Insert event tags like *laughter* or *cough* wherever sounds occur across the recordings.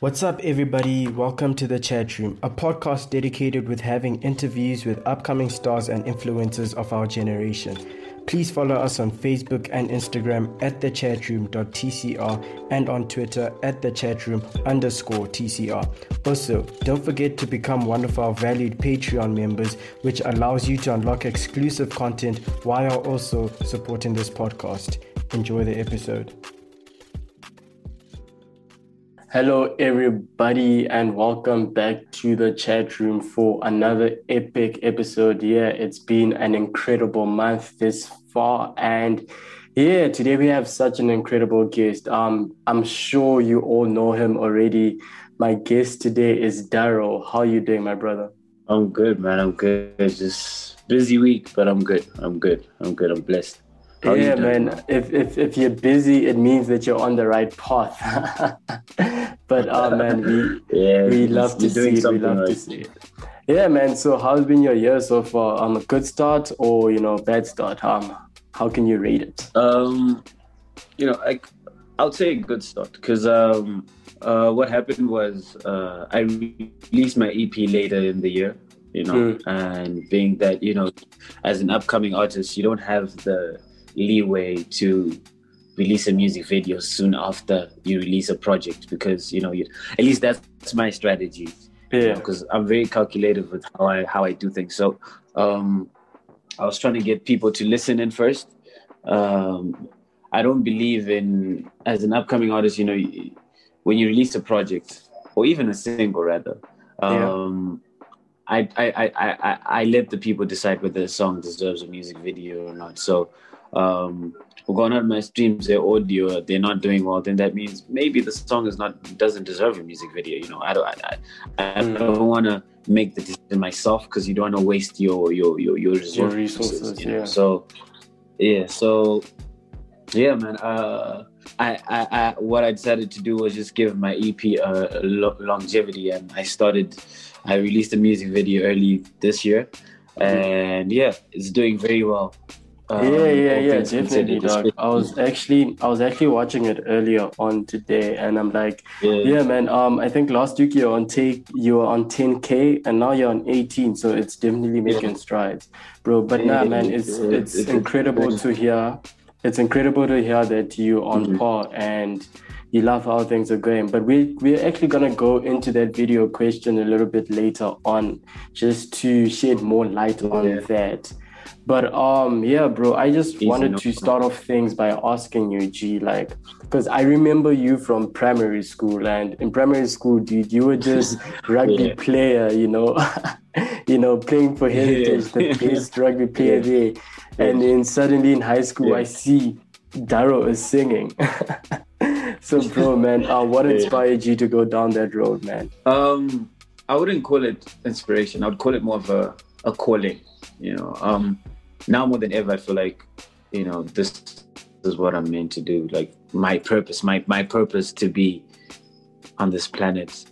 What's up, everybody? Welcome to the Chat Room, a podcast dedicated with having interviews with upcoming stars and influencers of our generation. Please follow us on Facebook and Instagram at thechatroom.tcr and on Twitter at thechatroom underscore TCR. Also, don't forget to become one of our valued Patreon members, which allows you to unlock exclusive content while also supporting this podcast. Enjoy the episode. Hello, everybody, and welcome back to the chat room for another epic episode. Yeah, it's been an incredible month this far, and yeah, today we have such an incredible guest. Um, I'm sure you all know him already. My guest today is Darrel. How are you doing, my brother? I'm good, man. I'm good. It's Just busy week, but I'm good. I'm good. I'm good. I'm blessed. How yeah, man. If, if if you're busy, it means that you're on the right path. *laughs* but uh, man, we *laughs* yeah, we love to see it. We love right. to see it. Yeah, man. So how's been your year so far? Um, a good start or you know bad start? Um, how can you rate it? Um, you know, I I would say a good start because um, uh, what happened was uh, I released my EP later in the year. You know, mm. and being that you know, as an upcoming artist, you don't have the leeway to release a music video soon after you release a project because you know you, at least that's my strategy yeah because you know, i'm very calculated with how i how i do things so um i was trying to get people to listen in first um i don't believe in as an upcoming artist you know when you release a project or even a single rather um yeah. I, I, I, I, I let the people decide whether a song deserves a music video or not. So um, going on my streams, their audio, they're not doing well, then that means maybe the song is not doesn't deserve a music video. You know, I don't, I, I, I don't want to make the decision myself because you don't want to waste your your your your resources. Your resources you know? yeah. So yeah, so yeah, man. Uh, I, I, I, what I decided to do was just give my EP a, a longevity, and I started. I released a music video early this year, mm-hmm. and yeah, it's doing very well. Um, yeah, yeah, yeah, definitely, dog. I was actually, I was actually watching it earlier on today, and I'm like, yeah, yeah man. Um, I think last week you were on take, you were on 10k, and now you're on 18, so it's definitely making yeah. strides, bro. But yeah, nah, man, it's it's, it's, it's incredible to hear. It's incredible to hear that you on mm-hmm. par and you love how things are going. But we we're actually gonna go into that video question a little bit later on, just to shed more light on that. But um, yeah, bro, I just Easy wanted to start off things by asking you, G, like, because I remember you from primary school, and in primary school, dude, you were just *laughs* rugby yeah. player, you know, *laughs* you know, playing for Heritage, *laughs* yeah. the best rugby player yeah. there, and then suddenly in high school, I see Darrel is singing. so, bro, man, uh, what inspired you to go down that road, man? Um, I wouldn't call it inspiration. I would call it more of a, a calling you know um now more than ever i feel like you know this is what i'm meant to do. Like my purpose my my purpose to be on this planet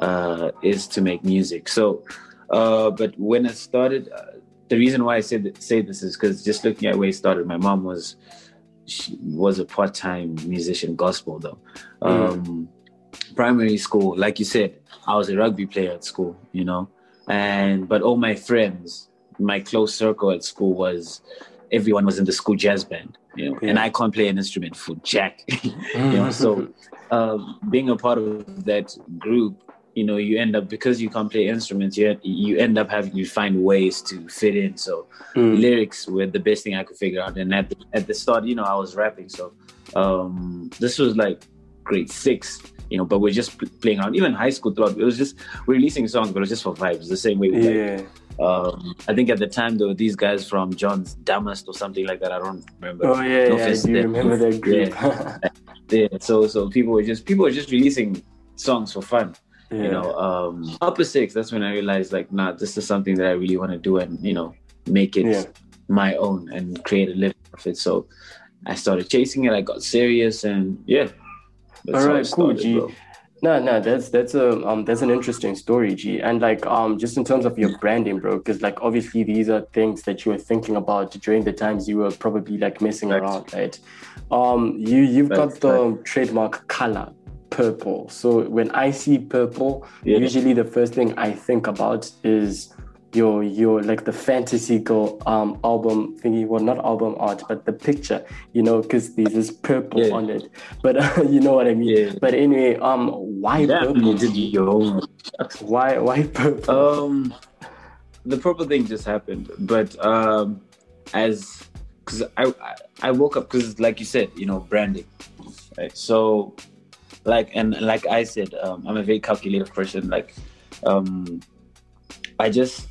uh is to make music. So uh but when i started uh, the reason why i said say this is because just looking at where it started my mom was she was a part-time musician gospel though. Mm. um primary school like you said i was a rugby player at school you know? And but all my friends my close circle at school was everyone was in the school jazz band, you know, yeah. and I can't play an instrument for jack, *laughs* you know. So um, being a part of that group, you know, you end up because you can't play instruments, you you end up having to find ways to fit in. So mm. lyrics were the best thing I could figure out. And at the, at the start, you know, I was rapping. So um, this was like grade six you know, but we're just playing around. Even high school throughout, it was just releasing songs, but it was just for vibes. The same way we yeah. like um, I think at the time there were these guys from John's Damascus or something like that. I don't remember. Oh yeah, no yeah, I do remember that group. Yeah. *laughs* yeah. So so people were just people were just releasing songs for fun. Yeah. You know, um, upper six. That's when I realized like, nah, this is something that I really want to do and you know make it yeah. my own and create a living of it. So I started chasing it. I got serious and yeah. All right, cool, G. Bro. No, no, that's that's a um that's an interesting story, G. And like um just in terms of your branding, bro, because like obviously these are things that you were thinking about during the times you were probably like messing right. around, right? Um, you you've right. got the right. trademark color, purple. So when I see purple, yeah. usually the first thing I think about is your your like the fantasy girl um album thingy well not album art but the picture you know because there's this purple yeah. on it but uh, *laughs* you know what i mean yeah. but anyway um why yeah, purple did your own. why why purple um the purple thing just happened but um as because I, I woke up because like you said you know branding right so like and like i said um, i'm a very calculative person like um i just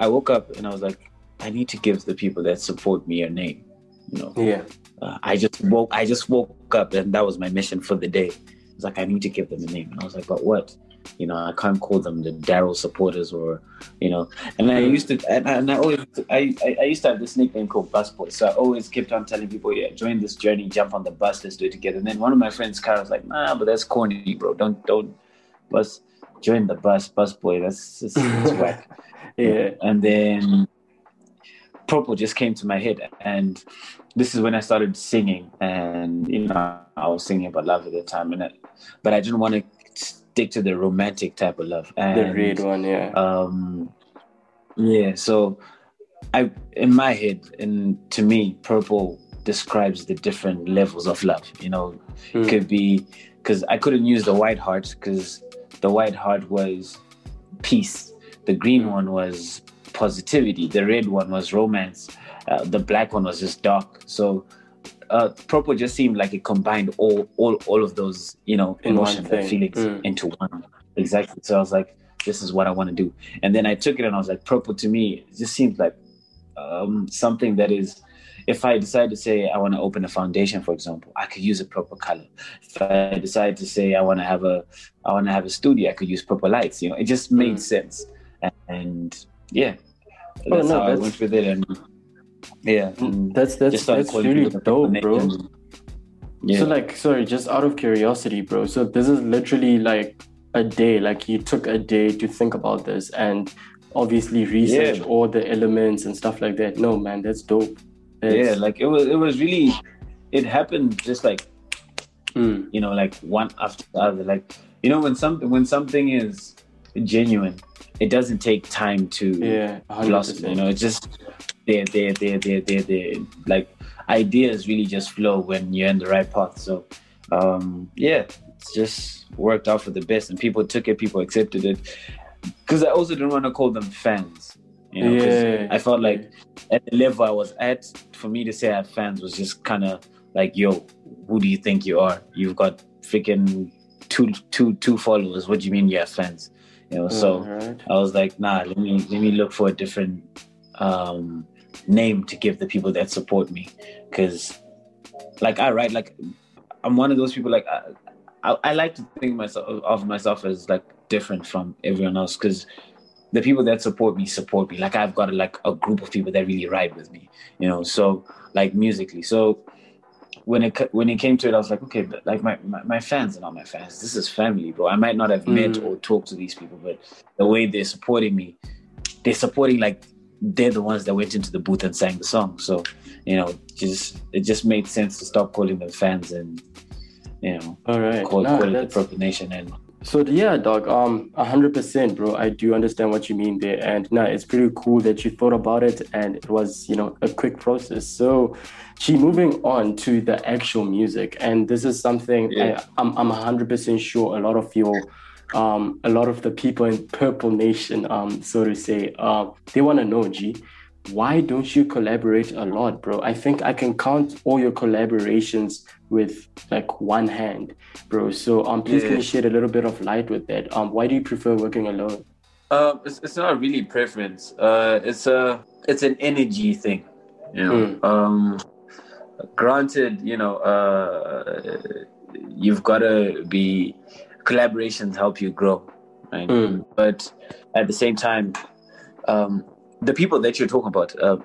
I woke up and I was like, I need to give the people that support me a name. You know. Yeah. Uh, I just woke. I just woke up and that was my mission for the day. It's like I need to give them a name, and I was like, but what? You know, I can't call them the Darrel supporters or, you know. And I used to, and, and I always, I, I, used to have this nickname called Bus Busboy. So I always kept on telling people, yeah, join this journey, jump on the bus, let's do it together. And then one of my friends, Kyle, was like, nah, but that's corny, bro. Don't, don't, bus, join the bus, Busboy. That's, that's, that's *laughs* whack. Yeah. And then Purple just came to my head. And this is when I started singing. And, you know, I was singing about love at the time. And it, but I didn't want to stick to the romantic type of love. And, the red one, yeah. Um, yeah. So I, in my head, and to me, Purple describes the different levels of love. You know, mm. could be because I couldn't use the white heart because the white heart was peace the green one was positivity. The red one was romance. Uh, the black one was just dark. So uh, purple just seemed like it combined all all all of those you know emotions and feelings mm. into one. Exactly. So I was like, this is what I want to do. And then I took it and I was like, purple to me it just seems like um, something that is. If I decide to say I want to open a foundation, for example, I could use a purple color. If I decide to say I want to have a, I want to have a studio, I could use purple lights. You know, it just made mm. sense and yeah, oh, that's no, how that's, I went with it, and yeah, mm, and that's that's that's really dope, bro. Yeah. So like, sorry, just out of curiosity, bro. So this is literally like a day. Like you took a day to think about this and obviously research yeah. all the elements and stuff like that. No, man, that's dope. That's... Yeah, like it was. It was really. It happened just like, mm. you know, like one after the other. Like you know, when something when something is genuine, it doesn't take time to yeah, blossom. You know, it's just they they they they they they like ideas really just flow when you're in the right path. So um, yeah, it's just worked out for the best, and people took it, people accepted it. Because I also didn't want to call them fans. You know, yeah. I felt like at the level I was at, for me to say I have fans was just kind of like, yo, who do you think you are? You've got freaking two two two followers. What do you mean you have fans? You know, so right. I was like, nah, let me let me look for a different um, name to give the people that support me, because like I write like I'm one of those people like I, I, I like to think myself of myself as like different from everyone else because the people that support me support me. Like I've got like a group of people that really ride with me, you know. So like musically, so when it when it came to it, I was like, okay, but like my, my, my, fans are not my fans. This is family, bro. I might not have mm. met or talked to these people, but the way they're supporting me, they're supporting like they're the ones that went into the booth and sang the song. So, you know, just it just made sense to stop calling them fans and you know, all right, call, no, call it the Purple Nation and so yeah, dog. Um, hundred percent, bro. I do understand what you mean there, and no, it's pretty cool that you thought about it, and it was, you know, a quick process. So, she moving on to the actual music, and this is something yeah. I, I'm I'm hundred percent sure a lot of your, um, a lot of the people in Purple Nation, um, so to say, um, they want to know, G why don't you collaborate a lot, bro? I think I can count all your collaborations with like one hand, bro. So um, please yeah. can you shed a little bit of light with that? Um, why do you prefer working alone? Uh, it's, it's not really preference. Uh, it's a it's an energy thing, you know. Mm. Um, granted, you know, uh, you've got to be collaborations help you grow, right? Mm. But at the same time, um, the people that you're talking about, uh,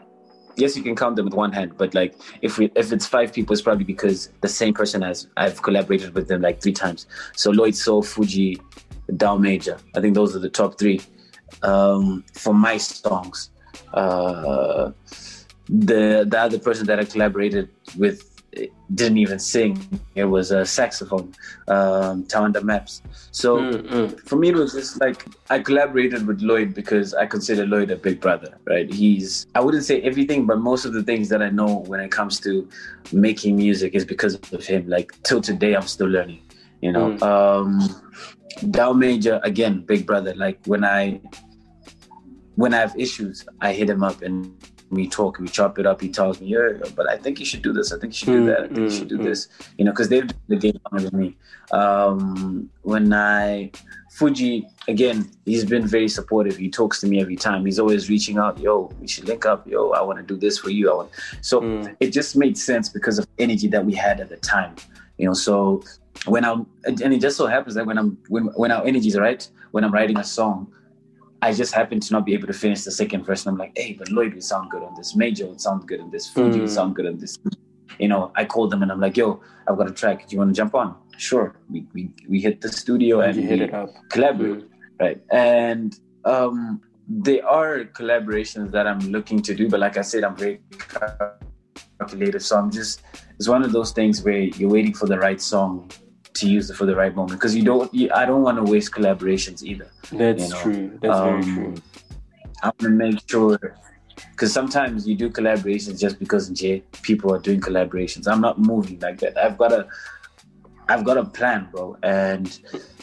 yes, you can count them with one hand, but like if we if it's five people, it's probably because the same person has I've collaborated with them like three times. So Lloyd Soul, Fuji, Dow Major. I think those are the top three um, for my songs. Uh, the the other person that I collaborated with didn't even sing. It was a saxophone, um, Tawanda Maps. So mm-hmm. for me, it was just like I collaborated with Lloyd because I consider Lloyd a big brother, right? He's, I wouldn't say everything, but most of the things that I know when it comes to making music is because of him. Like till today, I'm still learning, you know. Mm. Um, Dow Major, again, big brother. Like when I, when I have issues, I hit him up and we talk, we chop it up. He tells me, yeah, but I think you should do this. I think you should do that. I think you should do mm, mm, this. You know, because they've been the game longer than me. Um, when I Fuji again, he's been very supportive. He talks to me every time. He's always reaching out. Yo, we should link up. Yo, I want to do this for you. I want. So mm. it just made sense because of energy that we had at the time. You know, so when I'm and it just so happens that when I'm when when our energy is right, when I'm writing a song, I just happen to not be able to finish the second verse. And I'm like, hey, but Lloyd would sound good on this. Major would sound good on this. Fuji mm. would sound good on this. You know, I called them and I'm like, yo, I've got a track. Do you want to jump on? Sure. We we, we hit the studio and, and hit it up. collaborate. Mm. Right. And um there are collaborations that I'm looking to do, but like I said, I'm very calculated. So I'm just it's one of those things where you're waiting for the right song to use it for the right moment because you don't. You, I don't want to waste collaborations either. That's you know? true. That's um, very true. I want to make sure because sometimes you do collaborations just because J people are doing collaborations. I'm not moving like that. I've got a I've got a plan, bro, and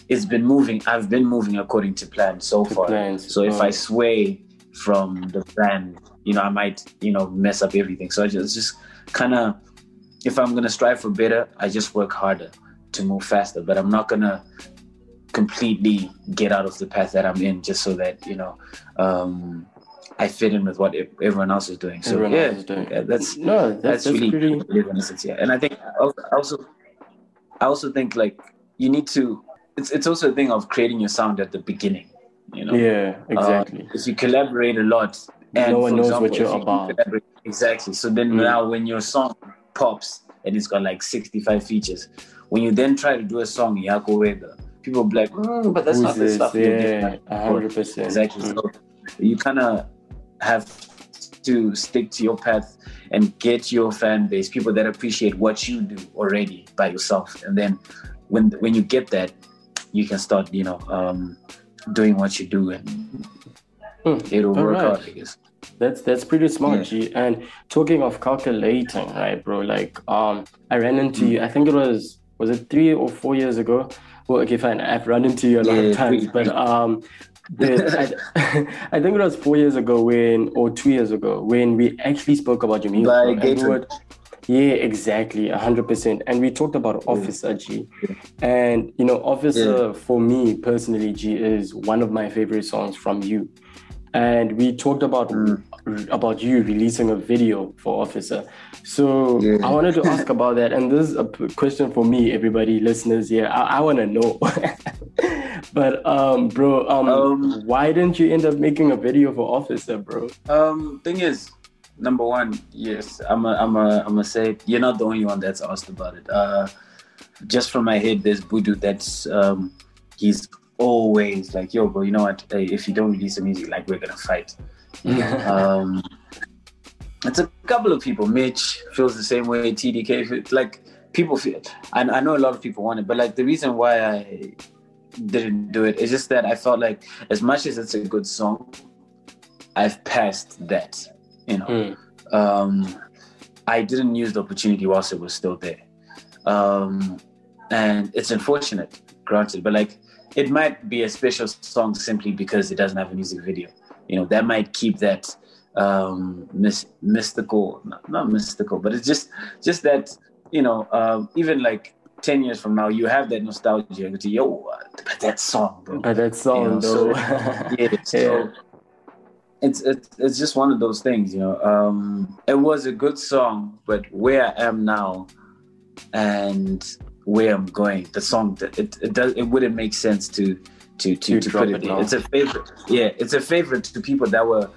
it's been moving. I've been moving according to plan so far. Plans. So if I sway from the plan, you know, I might, you know, mess up everything. So I just just kind of if I'm gonna strive for better, I just work harder to move faster, but I'm not gonna completely get out of the path that I'm in just so that you know um, I fit in with what everyone else is doing. So everyone yeah, doing. yeah, that's no, that's, that's, that's really pretty... yeah. And I think I also I also think like you need to. It's it's also a thing of creating your sound at the beginning. You know. Yeah, exactly. Uh, if you collaborate a lot, and no one knows example, what you're you about. Exactly. So then mm. now when your song pops and it's got like 65 features, when you then try to do a song Yako Wega, people be like, mm, but that's Who's not the stuff yeah, hundred percent. Exactly. So you kind of have to stick to your path and get your fan base, people that appreciate what you do already by yourself, and then when when you get that, you can start, you know, um, doing what you do, and hmm. it'll work right. out, I guess. That's that's pretty smart, yeah. G. And talking of calculating, right, bro? Like, um, I ran into mm. you. I think it was was it three or four years ago? Well, okay, fine. I've run into you a lot yeah, of times, but um, the, I, *laughs* I, think it was four years ago when, or two years ago, when we actually spoke about your music. Yeah, exactly, hundred percent. And we talked about Officer G, and you know, Officer yeah. for me personally, G is one of my favorite songs from you. And we talked about mm about you releasing a video for Officer. So yeah. I wanted to ask about that, and this is a question for me, everybody, listeners here. I, I want to know. *laughs* but um, bro, um, um, why didn't you end up making a video for Officer, bro? Um, thing is, number one, yes, I'm a, I'm a, I'm a say you're not the only one that's asked about it. Uh, just from my head, there's Budu that's um, he's always like, yo, bro, you know what? Hey, if you don't release the music, like we're gonna fight um, it's a couple of people. Mitch feels the same way. TDK, like people feel. I, I know a lot of people want it, but like the reason why I didn't do it is just that I felt like as much as it's a good song, I've passed that. You know, mm. um, I didn't use the opportunity whilst it was still there, um, and it's unfortunate, granted, but like it might be a special song simply because it doesn't have a music video you know that might keep that um mis- mystical not, not, mystical but it's just just that you know um, even like 10 years from now you have that nostalgia. To yo but that song bro. But that song you know, so, *laughs* yeah, *laughs* so yeah. It's, it's it's just one of those things you know. Um it was a good song but where i am now and where i'm going the song it, it does it wouldn't make sense to to to, to put it, it It's a favorite. Yeah, it's a favorite to people that were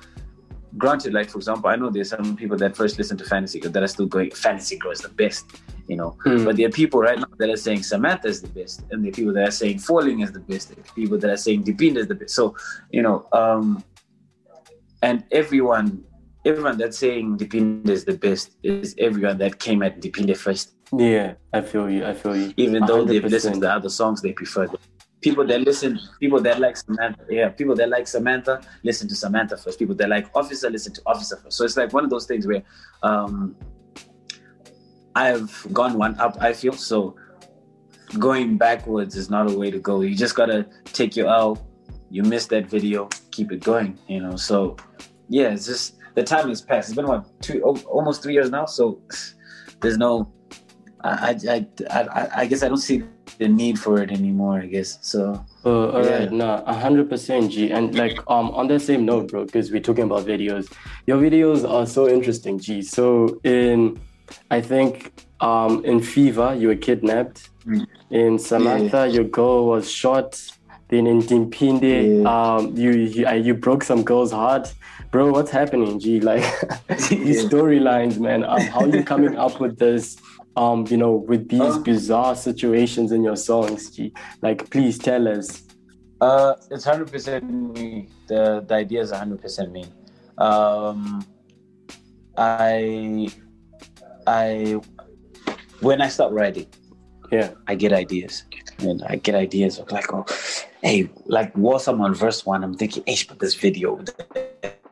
granted. Like for example, I know there's some people that first listen to Fantasy Girl that are still going. Fantasy Girl is the best, you know. Mm. But there are people right now that are saying Samantha is the best, and there are people that are saying Falling is the best. There are people that are saying Ndipinde is the best. So you know, um, and everyone everyone that's saying Ndipinde is the best is everyone that came at Ndipinde first. Yeah, I feel you. I feel you. Even 100%. though they've listened to the other songs, they prefer them. People that listen, people that like Samantha, yeah, people that like Samantha listen to Samantha first. People that like Officer listen to Officer first. So it's like one of those things where um, I've gone one up. I feel so. Going backwards is not a way to go. You just gotta take your L. You missed that video, keep it going. You know. So yeah, it's just the time has passed. It's been what two, almost three years now. So there's no. I, I, I, I guess I don't see the need for it anymore. I guess so. Uh, all yeah. right, no, hundred percent, G. And like um on that same note, bro, because we're talking about videos. Your videos are so interesting, G. So in, I think um in Fever you were kidnapped. Mm. In Samantha, yeah. your girl was shot. Then in Ndipinde, yeah. um, you you, uh, you broke some girl's heart bro, what's happening? G, like *laughs* these storylines, man. Um, how are you coming up with this? Um, you know, with these um, bizarre situations in your songs, G. Like, please tell us. Uh, it's hundred percent me. The the idea is hundred percent me. Um, I, I, when I start writing, yeah, I get ideas, and I get ideas of like, oh, hey, like War Someone verse one. I'm thinking, hey, but this video,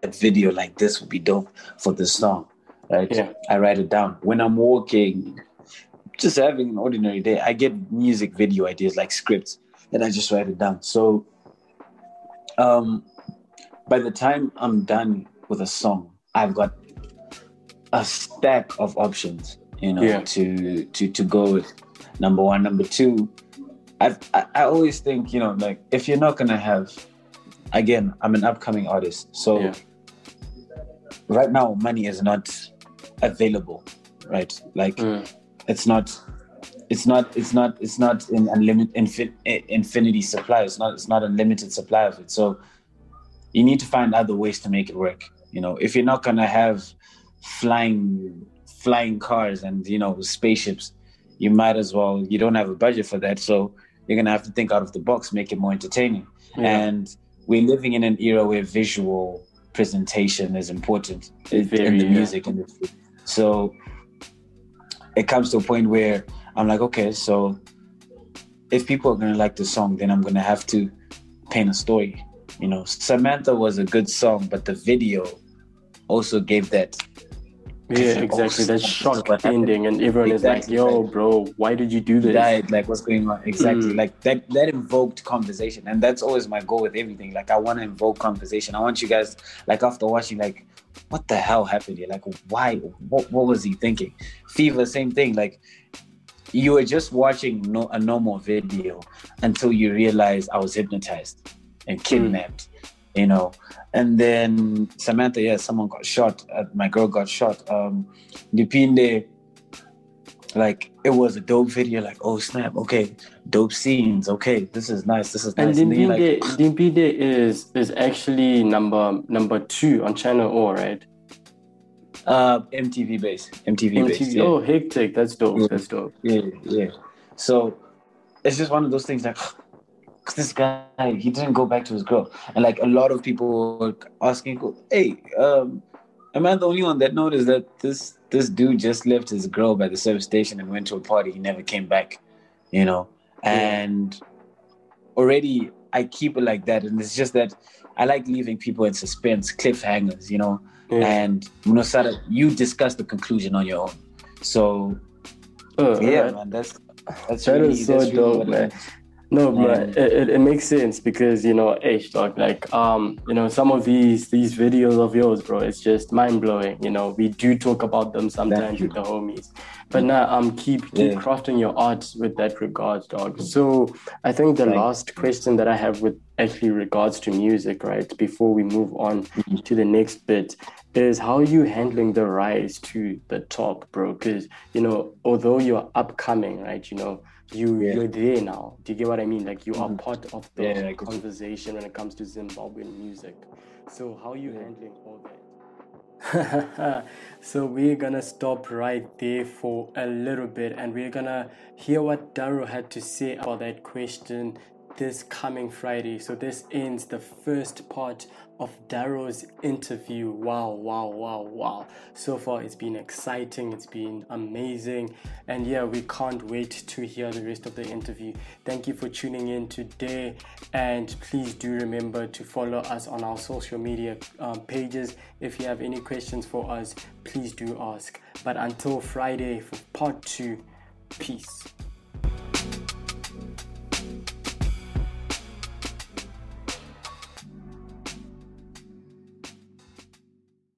a video like this would be dope for this song, right? Yeah. I write it down. When I'm walking, just having an ordinary day, I get music video ideas like scripts and I just write it down. So um, by the time I'm done with a song, I've got a stack of options, you know, yeah. to to to go with. Number one, number two, I've, I I always think, you know, like if you're not gonna have, again, I'm an upcoming artist, so yeah right now money is not available right like mm. It's not it's not it's not it's not in unlimited infin, infinity supply. It's not it's not unlimited supply of it. So you need to find other ways to make it work you know. If you're not gonna have flying flying cars and you know spaceships you might as well you don't have a budget for that. So you're gonna have to think out of the box make it more entertaining. Yeah. and we're living in an era where visual presentation is important in, in the music industry. So it comes to a point where I'm like, okay, so if people are gonna like the song, then I'm gonna have to paint a story. You know, Samantha was a good song, but the video also gave that yeah, exactly. That shock ending, and everyone exactly. is like, "Yo, bro, why did you do this?" Died. Like, what's going on? Exactly. Mm. Like that. That invoked conversation, and that's always my goal with everything. Like, I want to invoke conversation. I want you guys, like, after watching, like, what the hell happened here? Like, why? What? What was he thinking? Fever, same thing. Like, you were just watching no, a normal video until you realize I was hypnotized and mm. kidnapped. Mm. You know, and then Samantha, yeah, someone got shot. Uh, my girl got shot. Um, Ndipinde, like it was a dope video. Like, oh snap, okay, dope scenes. Okay, this is nice. This is nice. And Ndipinde, like, *laughs* Ndipinde is is actually number number two on channel O, right? Uh, MTV base. MTV, MTV base. Yeah. Oh, hectic. That's dope. Yeah. That's dope. Yeah, yeah. So it's just one of those things like this guy he didn't go back to his girl. And like a lot of people were asking hey um am i the only one that noticed that this this dude just left his girl by the service station and went to a party? He never came back you know? And already i keep it like that. And it's just that i like leaving people in suspense cliffhangers you know? Yeah. and Munosara, you discuss the conclusion on your own. So uh, yeah man that's that's that really, is so dope, man. No, but it, it, makes sense because you know, H dog, like um, you know, some of these these videos of yours, bro, it's just mind blowing. You know, we do talk about them sometimes with the homies, but now um, keep keep yeah. crafting your art with that regards, dog. So I think the last question that I have with actually regards to music, right, before we move on mm-hmm. to the next bit, is how are you handling the rise to the top, bro? Because you know, although you're upcoming, right, you know you yeah. you're there now. Do you get what I mean? Like you are mm-hmm. part of the yeah, conversation when it comes to Zimbabwean music. So how are you handling all that? *laughs* so we're gonna stop right there for a little bit and we're gonna hear what Daru had to say about that question this coming Friday. So this ends the first part of Darrow's interview. Wow, wow, wow, wow. So far it's been exciting, it's been amazing. And yeah, we can't wait to hear the rest of the interview. Thank you for tuning in today. And please do remember to follow us on our social media um, pages. If you have any questions for us, please do ask. But until Friday for part two, peace.